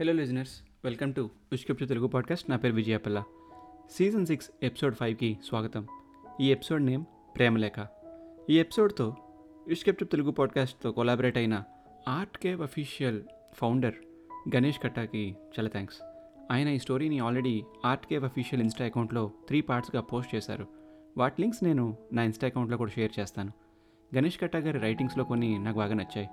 Hello listeners welcome to Vishkapchu Telugu podcast నా పేరు Vijayapalla. Season six episode ఫైవ్కి స్వాగతం. ఈ ఎపిసోడ్ నేమ్ ప్రేమలేఖ. ఈ ఎపిసోడ్తో విష్కప్చు తెలుగు పాడ్కాస్ట్తో కొలాబరేట్ అయిన art cave official founder Ganesh కట్టాకి చాలా థ్యాంక్స్ ఆయన ఈ స్టోరీని already art cave official insta అకౌంట్లో త్రీ పార్ట్స్గా పోస్ట్ చేశారు. వాటి లింక్స్ నేను నా ఇన్స్టా అకౌంట్లో కూడా షేర్ చేస్తాను. గణేష్ కట్టా గారి రైటింగ్స్లో కొన్ని నాకు బాగా నచ్చాయి.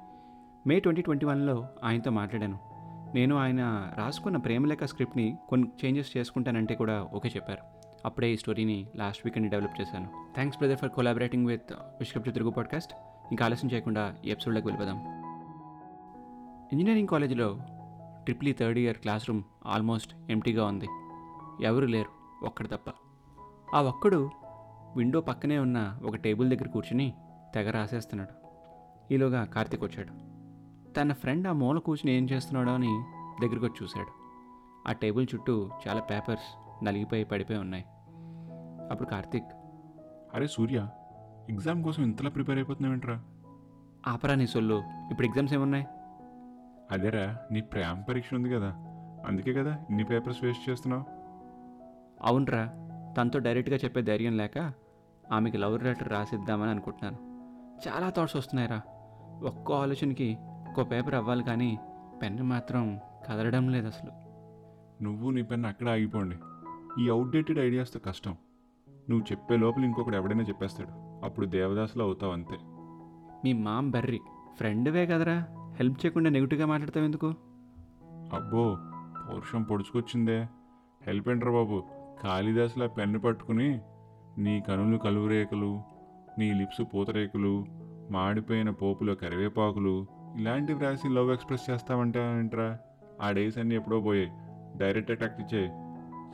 మే ట్వంటీ ట్వంటీ వన్లో ఆయనతో మాట్లాడాను. నేను ఆయన రాసుకున్న ప్రేమలేఖ స్క్రిప్ట్ని కొన్ని చేంజెస్ చేసుకుంటానంటే కూడా ఓకే చెప్పారు. అప్పుడే ఈ స్టోరీని లాస్ట్ వీకెండ్ డెవలప్ చేశాను. Thanks brother for collaborating with Vishkapchu Telugu podcast. ఇంకా ఆలస్యం చేయకుండా ఈ ఎపిసోడ్లోకి వెళ్ళిపోదాం. ఇంజనీరింగ్ కాలేజీలో triple E third year class room almost ఎంటీగా ఉంది. ఎవరు లేరు ఒక్కడు తప్ప. ఆ ఒక్కడు విండో పక్కనే ఉన్న ఒక టేబుల్ దగ్గర కూర్చుని తెగ రాసేస్తున్నాడు. ఈలోగా కార్తీక్ వచ్చాడు. తన ఫ్రెండ్ ఆ మూల కూర్చుని ఏం చేస్తున్నాడో అని దగ్గరికి వచ్చి చూశాడు. ఆ టేబుల్ చుట్టూ చాలా పేపర్స్ నలిగిపోయి పడిపోయి ఉన్నాయి. అప్పుడు కార్తీక్ అరే సూర్య ఎగ్జామ్ కోసం ఇంతలా ప్రిపేర్ అయిపోతున్నావేంట్రా ఆపరా నీ సొల్లు ఇప్పుడు ఎగ్జామ్స్ ఏమున్నాయి? అదేరా నీ ప్రేమ పరీక్ష ఉంది కదా అందుకే కదా ఇన్ని పేపర్స్ వేస్ట్ చేస్తున్నావు. అవునరా తనతో డైరెక్ట్గా చెప్పే ధైర్యం లేక ఆమెకి లవ్ లెటర్ రాసిద్దామని అనుకుంటున్నాను. చాలా థాట్స్ వస్తున్నాయిరా. ఒక్కో ఆలోచనకి ఒక్కో పేపర్ అవ్వాలి కానీ పెన్ను మాత్రం కదలడం లేదు అసలు. నువ్వు నీ పెన్ అక్కడ ఆగిపోండి. ఈ అవుట్డేటెడ్ ఐడియాస్తో కష్టం. నువ్వు చెప్పే లోపల ఇంకొకటి ఎవడైనా చెప్పేస్తాడు. అప్పుడు దేవదాసులో అవుతావు అంతే. మీ మామ్ బర్రి ఫ్రెండ్వే కదరా. హెల్ప్ చేయకుండా నెగిటివ్గా మాట్లాడతావు ఎందుకు? అబ్బో పౌరుషం పొడుచుకొచ్చిందే. హెల్ప్ ఏంట్రా బాబు? కాళిదాసులా పెన్ను పట్టుకుని నీ కనులు కలువరేకులు నీ లిప్స్ పూతరేకులు మాడిపోయిన పోపులో కరివేపాకులు ఇలాంటివి రాసి లవ్ ఎక్స్ప్రెస్ చేస్తామంటే ఏంట్రా? ఆ డేస్ అన్నీ ఎప్పుడో పోయాయి. డైరెక్ట్ అటాక్ ఇచ్చే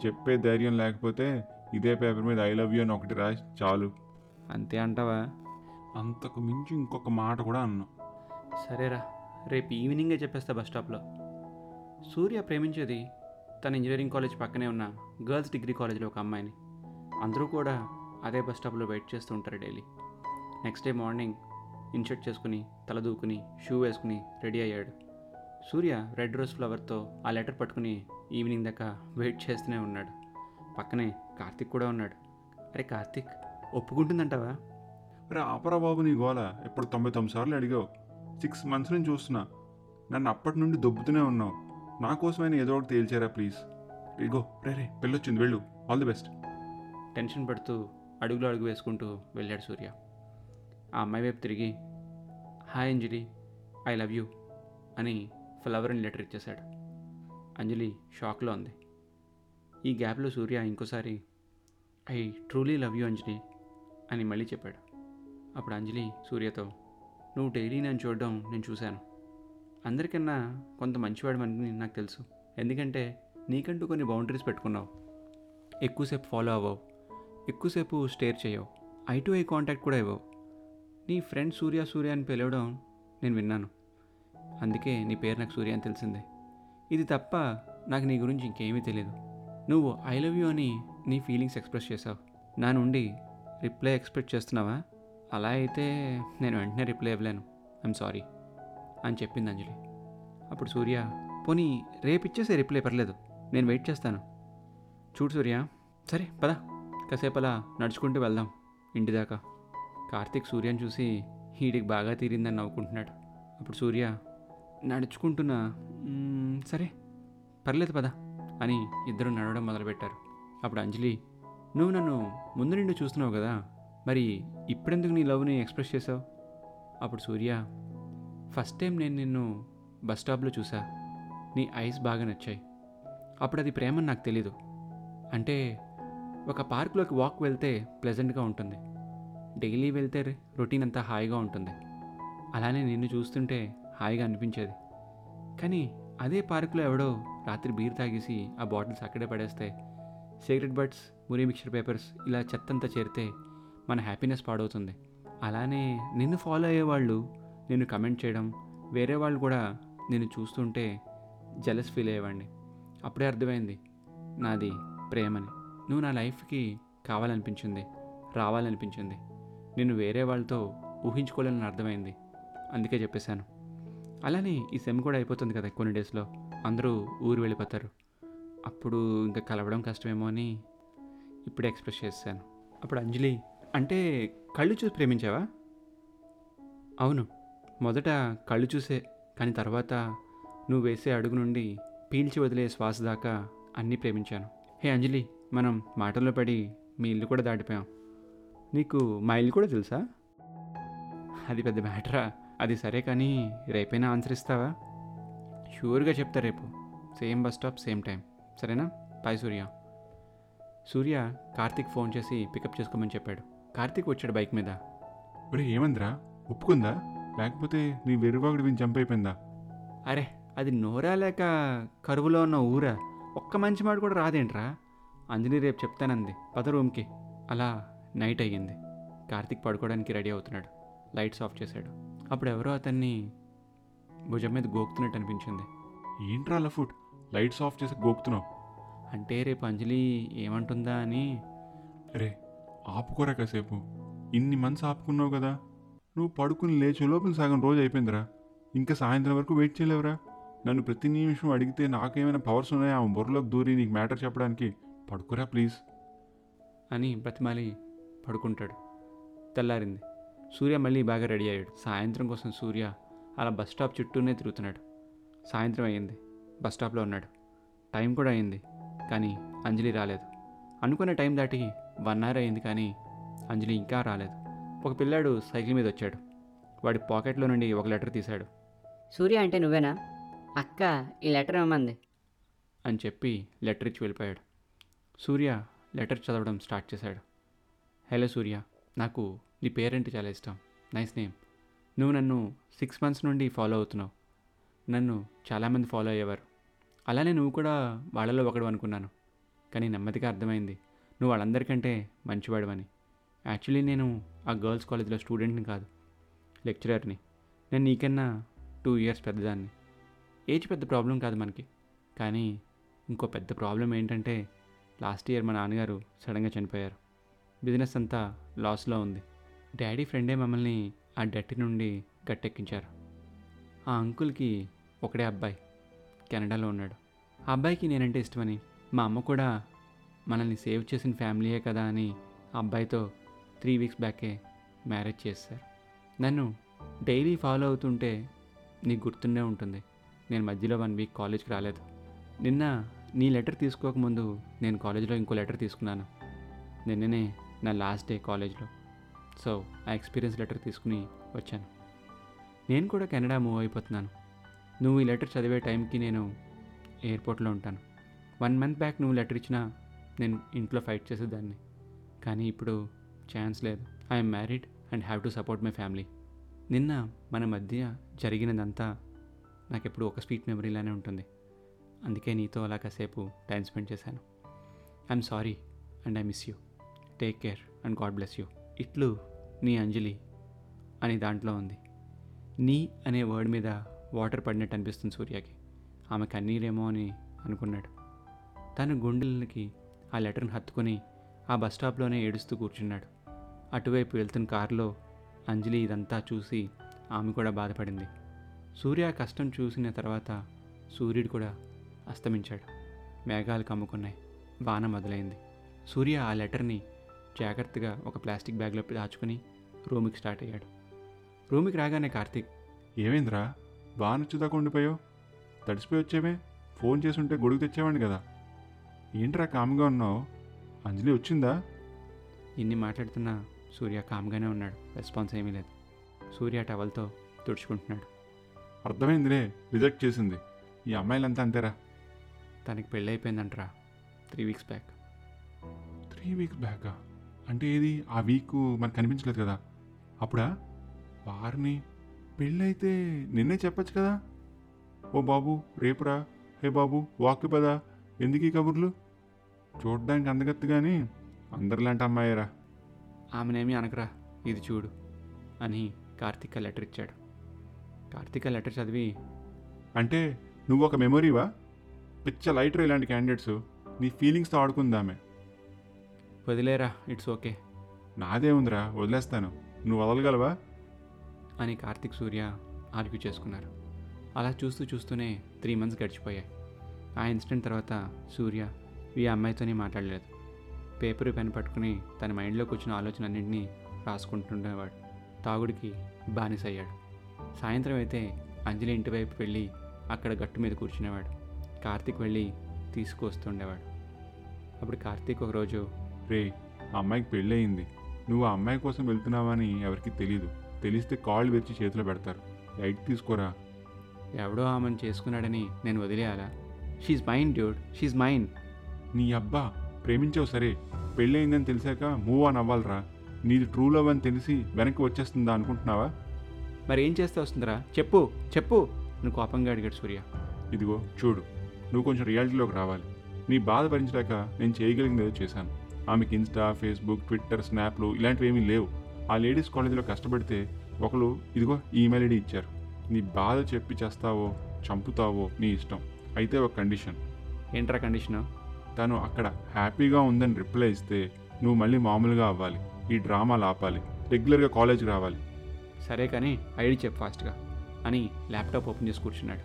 చెప్పే ధైర్యం లేకపోతే ఇదే పేపర్ మీద ఐ లవ్ యూ అని ఒకటి రాసి చాలు. అంతే అంటావా? అంతకు మించి ఇంకొక మాట కూడా అన్నా. సరేరా రేపు ఈవినింగే చెప్పేస్తా బస్ స్టాప్లో. సూర్య ప్రేమించేది తన ఇంజనీరింగ్ కాలేజ్ పక్కనే ఉన్న గర్ల్స్ డిగ్రీ కాలేజ్లో ఒక అమ్మాయిని. అందరూ కూడా అదే బస్ స్టాప్లో వెయిట్ చేస్తూ ఉంటారు daily. Next day morning in shirt చేసుకుని తల దూకుని షూ వేసుకుని రెడీ అయ్యాడు. సూర్య రెడ్ రోజ్ ఫ్లవర్తో ఆ లెటర్ పట్టుకుని ఈవినింగ్ దాకా వెయిట్ చేస్తూనే ఉన్నాడు. పక్కనే కార్తిక్ కూడా ఉన్నాడు. అరే కార్తిక్ ఒప్పుకుంటుందంటావా? రే ఆపరా బాబు నీ గోల. ఇప్పుడు తొంభై తొమ్మిది సార్లు అడిగావు. సిక్స్ మంత్స్ నుంచి చూస్తున్నా. నన్ను అప్పటి నుండి దొబ్బుతూనే ఉన్నావు. నా కోసమైనా ఏదో ఒకటి తేల్చారా ప్లీజ్? ఇగో రే రే పెళ్ళొచ్చింది వెళ్ళు. All the best. టెన్షన్ పడుతూ అడుగులో అడుగు వేసుకుంటూ వెళ్ళాడు సూర్య. ఆ అమ్మాయి వైపు తిరిగి hi Anjali I love you అని ఫ్లవర్ అని లెటర్ ఇచ్చేశాడు. అంజలి షాక్లో ఉంది ఈ గ్యాప్లో సూర్య ఇంకోసారి I truly love you Anjali అని మళ్ళీ చెప్పాడు. అప్పుడు అంజలి సూర్యతో నువ్వు డైలీ నన్ను చూడడం నేను చూశాను. అందరికన్నా కొంత మంచివాడమని నాకు తెలుసు. ఎందుకంటే నీకంటూ కొన్ని బౌండరీస్ పెట్టుకున్నావు. ఎక్కువసేపు ఫాలో అవ్వవు. ఎక్కువసేపు స్టేర్ చేయవు. ఐ టు ఐ కాంటాక్ట్ కూడా ఇవ్వవు. నీ ఫ్రెండ్ సూర్య సూర్య అని పిలవడం నేను విన్నాను. అందుకే నీ పేరు నాకు సూర్య అని తెలిసిందే. ఇది తప్ప నాకు నీ గురించి ఇంకేమీ తెలియదు నువ్వు ఐ లవ్ యూ అని నీ ఫీలింగ్స్ ఎక్స్ప్రెస్ చేసావు నా నుండి రిప్లై ఎక్స్పెక్ట్ చేస్తున్నావా? అలా అయితే నేను వెంటనే రిప్లై ఇవ్వలేను. ఐఎమ్ సారీ అని చెప్పింది అంజలి. అప్పుడు సూర్య పోనీ రేపు ఇచ్చేసే రిప్లై పర్లేదు. నేను వెయిట్ చేస్తాను. చూడు సూర్య. సరే పద. కాసేపు అలా నడుచుకుంటూ వెళ్దాం. ఇంటి దాకా. కార్తీక్ సూర్యని చూసి హీడికి బాగా తీరిందని నవ్వుకుంటున్నాడు. అప్పుడు సూర్య నడుచుకుంటున్నా? సరే పర్లేదు పదా అని ఇద్దరు నడవడం మొదలుపెట్టారు. అప్పుడు అంజలి నువ్వు నన్ను ముందు నుండి చూస్తున్నావు కదా మరి ఇప్పుడెందుకు నీ లవ్ని ఎక్స్ప్రెస్ చేసావు అప్పుడు సూర్య ఫస్ట్ టైం నేను నిన్ను బస్ స్టాప్లో చూసా. నీ ఐస్ బాగా నచ్చాయి. అప్పుడు అది ప్రేమని నాకు తెలీదు. అంటే ఒక పార్కులోకి వాక్ వెళ్తే ప్లెజెంట్గా ఉంటుంది. డైలీ వెళ్తే రొటీన్ అంతా హాయిగా ఉంటుంది. అలానే నిన్ను చూస్తుంటే హాయిగా అనిపించేది. కానీ అదే పార్కులో ఎవడో రాత్రి బీర్ తాగేసి ఆ బాటిల్స్ అక్కడే పడేస్తే సిగరెట్ బట్స్ మురి మిక్చర్ పేపర్స్ ఇలా చెత్తంతా చేరితే మన హ్యాపీనెస్ పాడవుతుంది. అలానే నిన్ను ఫాలో అయ్యేవాళ్ళు నిన్ను కమెంట్ చేయడం వేరే వాళ్ళు కూడా నేను చూస్తుంటే జలస్ ఫీల్ అయ్యేవాడిని. అప్పుడే అర్థమైంది నాది ప్రేమని. నువ్వు నా లైఫ్కి కావాలనిపించింది రావాలనిపించింది. నేను వేరే వాళ్ళతో ఊహించుకోలేనని అర్థమైంది. అందుకే చెప్పేశాను. అలానే ఈ సెమ్ కూడా అయిపోతుంది కదా కొన్ని డేస్లో. అందరూ ఊరు వెళ్ళిపోతారు. అప్పుడు ఇంకా కలవడం కష్టమేమో అని ఇప్పుడే ఎక్స్ప్రెస్ చేశాను అప్పుడు అంజలి అంటే కళ్ళు చూసి ప్రేమించావా? అవును. మొదట కళ్ళు చూసే కానీ తర్వాత నువ్వు వేసే అడుగు నుండి పీల్చి వదిలే శ్వాస దాకా అన్నీ ప్రేమించాను. హే అంజలి మనం మాటల్లో పడి మీ ఇల్లు కూడా దాటిపోయాం. నీకు మా ఇల్లు కూడా తెలుసా? అది పెద్ద మ్యాటరా. అది సరే కానీ రేపైనా ఆన్సర్ ఇస్తావా? షూర్గా చెప్తా రేపు. Same bus stop same time. సరేనా? బాయ్ సూర్య. సూర్య కార్తీక్ ఫోన్ చేసి పికప్ చేసుకోమని చెప్పాడు. కార్తీక్ వచ్చాడు బైక్ మీద. ఒరే ఏమందిరా? ఒప్పుకుందా? లేకపోతే నీ వెరువాగుడు విని జంప్ అయిపోయిందా? అరే అది నోరా లేక కరువులో ఉన్న ఊరా? ఒక్క మంచి మాట కూడా రాదేంట్రా? అంజనీ రేపు చెప్తానంది. పద రూమ్కి. అలా నైట్ అయ్యింది. కార్తీక్ పడుకోవడానికి రెడీ అవుతున్నాడు. లైట్స్ ఆఫ్ చేశాడు. అప్పుడు ఎవరో అతన్ని భుజం మీద గోకుతున్నట్టు అనిపించింది. ఏంట్రా అలా ఫుడ్? లైట్స్ ఆఫ్ చేసి గోకుతున్నావు. అంటే రేపు అంజలి ఏమంటుందా అని? రే ఆపుకోరా కాసేపు. ఇన్ని మంత్స్ ఆపుకున్నావు కదా. నువ్వు పడుకుని లేచే లోపల సగం రోజు అయిపోయిందిరా. ఇంకా సాయంత్రం వరకు వెయిట్ చేయలేవురా. నన్ను ప్రతి నిమిషం అడిగితే నాకేమైనా పవర్స్ ఉన్నాయా? ఆమె బుర్రలోకి దూరి నీకు మ్యాటర్ చెప్పడానికి. పడుకోరా ప్లీజ్. అని బ్రతిమాలి పడుకుంటాడు. తెల్లారింది. సూర్య మళ్ళీ బాగా రెడీ అయ్యాడు. సాయంత్రం కోసం సూర్య అలా బస్ స్టాప్ చుట్టూనే తిరుగుతున్నాడు. సాయంత్రం అయ్యింది. బస్ స్టాప్లో ఉన్నాడు. టైం కూడా అయింది కానీ అంజలి రాలేదు. అనుకున్న టైం దాటి వన్ అవర్ అయింది కానీ అంజలి ఇంకా రాలేదు. ఒక పిల్లాడు సైకిల్ మీద వచ్చాడు. వాడి పాకెట్లో నుండి ఒక లెటర్ తీశాడు. సూర్య అంటే నువ్వేనా? అక్క ఈ లెటర్ ఇవ్వమంది అని చెప్పి లెటర్ ఇచ్చి వెళ్ళిపోయాడు. సూర్య లెటర్ చదవడం స్టార్ట్ చేశాడు. హలో సూర్య నాకు నీ పేరెంట్ చాలా ఇష్టం. నైస్ నేమ్ నువ్వు నన్ను సిక్స్ మంత్స్ నుండి ఫాలో అవుతున్నావు. నన్ను చాలామంది ఫాలో అయ్యేవారు. అలానే నువ్వు కూడా వాళ్ళలో ఒకడు అనుకున్నాను. కానీ నెమ్మదిగా అర్థమైంది. నువ్వు వాళ్ళందరికంటే మంచివాడివని. యాక్చువల్లీ నేను ఆ గర్ల్స్ కాలేజ్లో స్టూడెంట్ని కాదు. లెక్చరర్ని నేను నీకన్నా టూ ఇయర్స్ పెద్దదాన్ని. ఏజ్ పెద్ద ప్రాబ్లం కాదు మనకి. కానీ ఇంకో పెద్ద ప్రాబ్లం ఏంటంటే లాస్ట్ ఇయర్ మా నాన్నగారు సడన్గా చనిపోయారు. బిజినెస్ అంతా లాస్లో ఉంది. డాడీ ఫ్రెండే మమ్మల్ని ఆ డట్టి నుండి గట్టెక్కించారు. ఆ అంకుల్కి ఒకడే అబ్బాయి కెనడాలో ఉన్నాడు. ఆ అబ్బాయికి నేనంటే ఇష్టమని మా అమ్మ కూడా మనల్ని సేవ్ చేసిన ఫ్యామిలీయే కదా అని ఆ అబ్బాయితో త్రీ వీక్స్ బ్యాకే మ్యారేజ్ చేశారు. నన్ను డైలీ ఫాలో అవుతుంటే నీకు గుర్తుండే ఉంటుంది. నేను మధ్యలో వన్ వీక్ కాలేజ్కి రాలేదు. నిన్న నీ లెటర్ తీసుకోకముందు నేను కాలేజీలో ఇంకో లెటర్ తీసుకున్నాను. నిన్ననే నా లాస్ట్ డే కాలేజ్లో సో ఆ ఎక్స్పీరియన్స్ లెటర్ తీసుకుని వచ్చాను. నేను కూడా కెనడా మూవ్ అయిపోతున్నాను. నువ్వు ఈ లెటర్ చదివే టైంకి నేను ఎయిర్పోర్ట్లో ఉంటాను. వన్ మంత్ బ్యాక్ నువ్వు లెటర్ ఇచ్చినా నేను ఇంట్లో ఫైట్ చేసేదాన్ని. కానీ ఇప్పుడు ఛాన్స్ లేదు. I'm married and have to support my family నిన్న మన మధ్య జరిగినదంతా నాకు ఎప్పుడు ఒక స్వీట్ మెమరీలానే ఉంటుంది. అందుకే నీతో అలా కాసేపు టైం స్పెండ్ చేశాను. I'm sorry and I miss you take care and God bless you ఇట్లు నీ అంజలి అని దాంట్లో ఉంది. నీ అనే వర్డ్ మీద వాటర్ పడినట్టు అనిపిస్తుంది సూర్యకి. ఆమె కన్నీరేమో అని అనుకున్నాడు. తన గుండెలకి ఆ లెటర్ని హత్తుకుని ఆ బస్ స్టాప్లోనే ఏడుస్తూ కూర్చున్నాడు. అటువైపు వెళ్తున్న కారులో అంజలి ఇదంతా చూసి ఆమె కూడా బాధపడింది. సూర్య కష్టం చూసిన తర్వాత సూర్యుడు కూడా అస్తమించాడు. మేఘాలు కమ్ముకున్నాయి. వాన మొదలైంది. సూర్య ఆ లెటర్ని జాగ్రత్తగా ఒక ప్లాస్టిక్ బ్యాగ్లో దాచుకుని రూమ్కి స్టార్ట్ అయ్యాడు. రూమ్కి రాగానే కార్తీక్ ఏమైందిరా? బాగా నచ్చుదాకా ఉండిపోయావు? తడిసిపోయి వచ్చేవే ఫోన్ చేసి ఉంటే గొడుగు తెచ్చేవాడిని కదా. ఏంట్రా కామ్గా ఉన్నావు? అంజలి వచ్చిందా? ఇన్ని మాట్లాడుతున్నా సూర్య కామ్గానే ఉన్నాడు. రెస్పాన్స్ ఏమీ లేదు. సూర్య టవల్తో తుడుచుకుంటున్నాడు. అర్థమైందిలే రిజెక్ట్ చేసింది. ఈ అమ్మాయిలంతా అంతేరా? తనకి పెళ్ళైపోయిందంటరా. Three weeks back. Three weeks బ్యాకా? అంటే ఏది? ఆ వీక్ మనకు కనిపించలేదు కదా. అప్పుడా? వారిని పెళ్ళైతే నిన్నే చెప్పొచ్చు కదా. ఓ బాబు రేపురా? హే బాబు వాక్కి పదా. ఎందుకు ఈ కబుర్లు? చూడడానికి అందగత్తు కానీ అందరిలాంటి అమ్మాయిరా. ఆమెనేమీ అనకరా. ఇది చూడు అని కార్తీక్ లెటర్ ఇచ్చాడు. కార్తీక్ లెటర్ చదివి అంటే నువ్వు ఒక మెమొరీవా? పిచ్చ లైటర్ ఇలాంటి క్యాండిడేట్స్ నీ ఫీలింగ్స్తో ఆడుకుందామే వదిలేరా ఇట్స్ ఓకే నాదే ఉందిరా వదిలేస్తాను. నువ్వు వదలగలవా? అని కార్తీక్ సూర్య ఆర్గ్యూ చేసుకున్నారు. అలా చూస్తూ చూస్తూనే త్రీ మంత్స్ గడిచిపోయాయి. ఆ ఇన్సిడెంట్ తర్వాత సూర్య ఈ అమ్మాయితోనే మాట్లాడలేదు. పేపర్ పెన్ పట్టుకుని తన మైండ్లోకి వచ్చిన ఆలోచన అన్నింటినీ రాసుకుంటుండేవాడు. తాగుడికి బానిసయ్యాడు. సాయంత్రం అయితే అంజలి ఇంటి వైపు వెళ్ళి అక్కడ గట్టు మీద కూర్చునేవాడు. కార్తీక్ వెళ్ళి తీసుకొస్తుండేవాడు అప్పుడు కార్తీక్ ఒకరోజు రే ఆ అమ్మాయికి పెళ్ళయింది. నువ్వు ఆ అమ్మాయి కోసం వెళ్తున్నావని ఎవరికి తెలీదు. తెలిస్తే కాళ్ళు వెచ్చి చేతిలో పెడతారు. లైట్ తీసుకోరా? ఎవడో ఆమెను చేసుకున్నాడని నేను వదిలేయాలా? She's mine dude she's mine నీ అబ్బా ప్రేమించావు సరే. పెళ్ళయిందని తెలిసాక మూవ్ ఆన్ అవ్వాలిరా. నీది ట్రూ లవ్ అని తెలిసి వెనక్కి వచ్చేస్తుందా అనుకుంటున్నావా? మరి ఏం చేస్తే వస్తుందిరా? చెప్పు చెప్పు. నువ్వు కోపంగా అడిగాడు సూర్య. ఇదిగో చూడు. నువ్వు కొంచెం రియాలిటీలోకి రావాలి. నీ బాధ భరించలేక నేను చేయగలిగింది ఏదో చేశాను. ఆమెకి ఇన్స్టా ఫేస్బుక్ ట్విట్టర్ స్నాప్లు ఇలాంటివి ఏమీ లేవు. ఆ లేడీస్ కాలేజీలో కష్టపడితే ఒకరు ఇదిగో ఈమెయిల్ ఐడి ఇచ్చారు. నీ బాధ చెప్పి చేస్తావో చంపుతావో నీ ఇష్టం. అయితే ఒక కండిషన్. ఏంట్రా కండిషను? తను అక్కడ హ్యాపీగా ఉందని రిప్లై ఇస్తే నువ్వు మళ్ళీ మామూలుగా అవ్వాలి. ఈ డ్రామాలు ఆపాలి రెగ్యులర్గా కాలేజ్కి రావాలి. సరే కానీ ఐడి చెప్పు ఫాస్ట్గా అని ల్యాప్టాప్ ఓపెన్ చేసి కూర్చున్నాడు.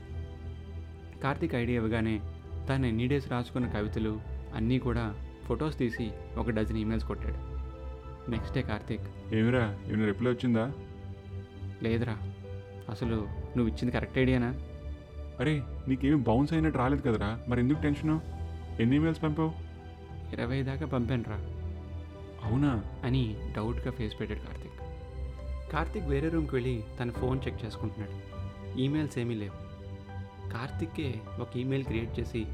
కార్తీక్ ఐడి ఇవ్వగానే తను ఎన్ని డేస్ రాసుకున్న కవితలు అన్నీ కూడా ఫొటోస్ తీసి ఒక డజన్ ఈమెయిల్స్ కొట్టాడు. Next day Karthik. ఏమిరా? ఏమైనా రిప్లై వచ్చిందా? లేదురా. అసలు నువ్వు ఇచ్చింది కరెక్ట్ ఐడియానా? అరే నీకేమి బౌన్స్ అయినట్టు రాలేదు కదరా? మరి ఎందుకు టెన్షను? ఎన్ని ఈమెయిల్స్ పంపావు? ఇరవై దాకా పంపానురా. అవునా? అని డౌట్గా ఫేస్ పెట్టాడు కార్తీక్. కార్తీక్ వేరే రూమ్కి వెళ్ళి తన ఫోన్ చెక్ చేసుకుంటున్నాడు. ఈమెయిల్స్ ఏమీ లేవు. కార్తీక్కే ఒక ఈమెయిల్ క్రియేట్ చేసి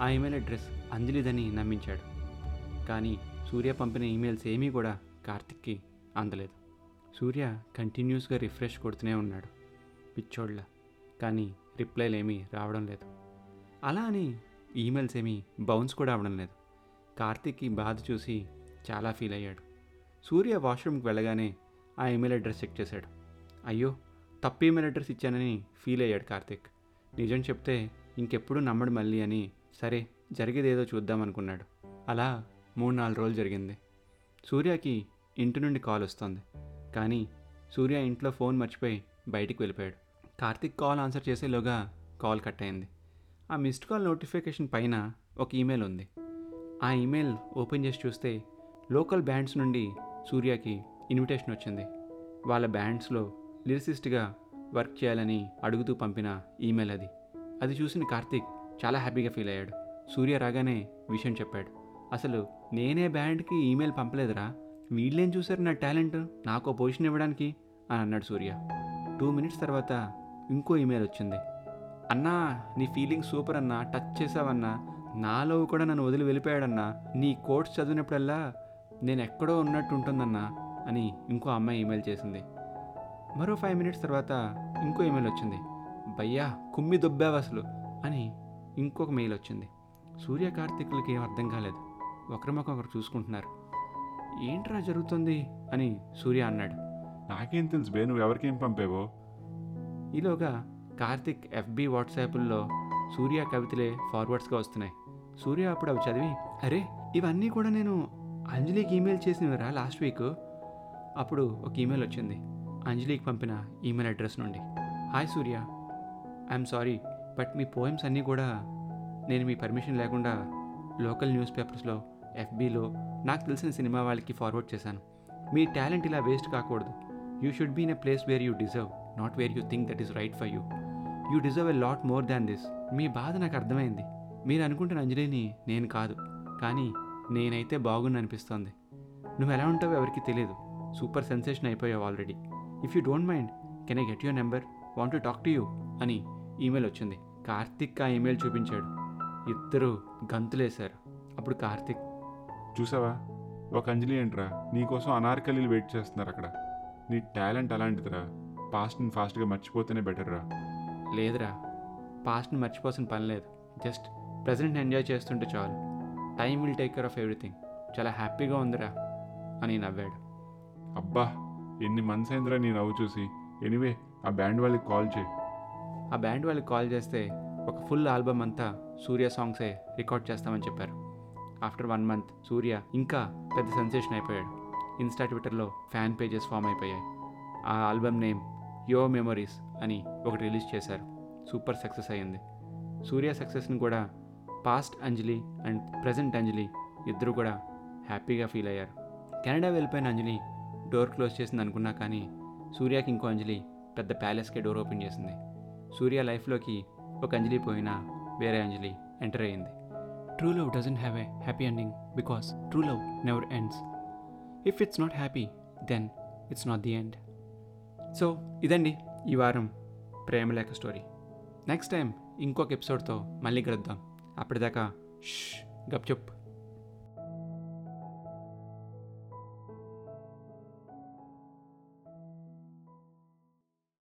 ఆ ఈమెయిల్ అడ్రస్ అంజలిదని నమ్మించాడు. కానీ సూర్య పంపిన ఈమెయిల్స్ ఏమీ కూడా కార్తిక్కి అందలేదు. సూర్య కంటిన్యూస్గా రిఫ్రెష్ కొడుతూనే ఉన్నాడు. పిచ్చోళ్ళ కానీ రిప్లైలు ఏమీ రావడం లేదు. అలా అని ఈమెయిల్స్ ఏమీ బౌన్స్ కూడా అవ్వడం లేదు. కార్తిక్కి బాధ చూసి చాలా ఫీల్ అయ్యాడు. సూర్య వాష్రూమ్కి వెళ్ళగానే ఆ ఈమెయిల్ అడ్రస్ చెక్ చేశాడు. అయ్యో తప్పు ఈమెయిల్ అడ్రస్ ఇచ్చానని ఫీల్ అయ్యాడు కార్తిక్. నిజం చెప్తే ఇంకెప్పుడు నమ్మడు మళ్ళీ అని సరే జరిగేదేదో చూద్దామనుకున్నాడు అలా మూడు నాలుగు రోజులు జరిగింది. సూర్యకి ఇంటి నుండి కాల్ వస్తుంది. కానీ సూర్య ఇంట్లో ఫోన్ మర్చిపోయి బయటికి వెళ్ళిపోయాడు. కార్తిక్ కాల్ ఆన్సర్ చేసేలోగా కాల్ కట్ అయింది. ఆ మిస్డ్ కాల్ నోటిఫికేషన్ పైన ఒక ఈమెయిల్ ఉంది. ఆ ఈమెయిల్ ఓపెన్ చేసి చూస్తే లోకల్ బ్యాండ్స్ నుండి సూర్యకి ఇన్విటేషన్ వచ్చింది. వాళ్ళ బ్యాండ్స్లో లిరిసిస్ట్గా వర్క్ చేయాలని అడుగుతూ పంపిన ఈమెయిల్ అది. అది చూసిన కార్తీక్ చాలా హ్యాపీగా ఫీల్ అయ్యాడు. సూర్య రాగానే విషయం చెప్పాడు. అసలు నేనే బ్యాండ్కి ఈమెయిల్ పంపలేదురా. వీళ్ళేం చూశారు నా టాలెంట్? నాకు పొజిషన్ ఇవ్వడానికి అని అన్నాడు సూర్య. టూ మినిట్స్ తర్వాత ఇంకో ఈమెయిల్ వచ్చింది. అన్నా నీ ఫీలింగ్ సూపర్ అన్నా టచ్ చేసావన్నా నాలో కూడా నన్ను వదిలి వెళ్ళిపోయాడన్నా నీ కోర్స్ చదివినప్పుడల్లా నేను ఎక్కడో ఉన్నట్టు ఉంటుందన్నా అని ఇంకో అమ్మాయి ఈమెయిల్ చేసింది. మరో ఫైవ్ మినిట్స్ తర్వాత ఇంకో ఈమెయిల్ వచ్చింది. భయ్యా కుమ్మి దొబ్బావు అసలు అని ఇంకొక మెయిల్ వచ్చింది. సూర్య కార్తీకులకి ఏం అర్థం కాలేదు. ఒకరిమొకరు చూసుకుంటున్నారు. ఏంట్రా జరుగుతుంది? అని సూర్య అన్నాడు. నాకేం తెలుసు బే నువ్వు ఎవరికేం పంపావో? ఈలోగా కార్తిక్ ఎఫ్బి వాట్సాప్ల్లో సూర్య కవితలే ఫార్వర్డ్స్గా వస్తున్నాయి. సూర్య అప్పుడు అవి చదివి అరే ఇవన్నీ కూడా నేను అంజలికి ఈమెయిల్ చేసినవిరా లాస్ట్ వీక్? అప్పుడు ఒక ఈమెయిల్ వచ్చింది అంజలికి పంపిన ఈమెయిల్ అడ్రస్ నుండి. Hi Surya I'm sorry but me poems అన్నీ కూడా నేను మీ పర్మిషన్ లేకుండా లోకల్ న్యూస్ పేపర్స్లో ఎఫ్బీలో నాకు తెలిసిన సినిమా వాళ్ళకి ఫార్వర్డ్ చేశాను. మీ టాలెంట్ ఇలా వేస్ట్ కాకూడదు. You should be in a place where you deserve not where you think that is right for you you deserve a lot more than this మీ బాధ నాకు అర్థమైంది. మీరు అనుకుంటున్న అంజలిని నేను కాదు కానీ నేనైతే బాగుంది అనిపిస్తోంది. నువ్వు ఎలా ఉంటావో ఎవరికి తెలియదు సూపర్ సెన్సేషన్ అయిపోయావు already if you don't mind can I get your number want to talk to you అని ఈమెయిల్ వచ్చింది. కార్తిక్ ఆ ఈమెయిల్ చూపించాడు. ఇద్దరు గంతులేశారు. అప్పుడు కార్తిక్ చూసావా? ఒక అంజలి ఏంట్రా? నీకోసం అనార్కలీలు వెయిట్ చేస్తున్నారు అక్కడ. నీ టాలెంట్ అలాంటిదిరా. పాస్ట్ని ఫాస్ట్గా మర్చిపోతేనే బెటర్ రా లేదురా. పాస్ట్ని మర్చిపోసిన పని లేదు. జస్ట్ ప్రజెంట్ ఎంజాయ్ చేస్తుంటే చాలు. Time will take care of everything. చాలా హ్యాపీగా ఉందిరా అని నవ్వాడు. అబ్బా! ఎన్ని మంత్స్ అయిందిరా నీ నవ్వు చూసి? ఎనివే ఆ బ్యాండ్ వాళ్ళకి కాల్ చేయి. ఆ బ్యాండ్ వాళ్ళకి కాల్ చేస్తే ఒక ఫుల్ ఆల్బమ్ అంతా సూర్య సాంగ్సే రికార్డ్ చేస్తామని చెప్పారు. ఆఫ్టర్ వన్ మంత్ సూర్య ఇంకా పెద్ద సెన్సేషన్ అయిపోయాడు. ఇన్స్టా ట్విట్టర్లో ఫ్యాన్ పేజెస్ ఫామ్ అయిపోయాయి. ఆ ఆల్బమ్ నేమ్ యో మెమరీస్ అని ఒకటి రిలీజ్ చేశారు. సూపర్ సక్సెస్ అయ్యింది. సూర్య సక్సెస్ని కూడా past Anjali and present Anjali ఇద్దరు కూడా హ్యాపీగా ఫీల్ అయ్యారు. కెనడా వెళ్ళిపోయిన అంజలి డోర్ క్లోజ్ చేసింది అనుకున్నా కానీ సూర్యకి ఇంకో అంజలి పెద్ద ప్యాలెస్కే డోర్ ఓపెన్ చేసింది. సూర్య లైఫ్లోకి ఒక అంజలి పోయినా వేరే అంజలి ఎంటర్ అయ్యింది. True love doesn't have a happy ending because true love never ends if it's not happy then it's not the end so ఇదండి ఈ వారం ప్రేమలేఖ స్టోరీ నెక్స్ట్ టైం ఇంకొక ఎపిసోడ్తో మళ్ళీ కలుద్దాం. అప్పటిదాకా ష్ గప్చెప్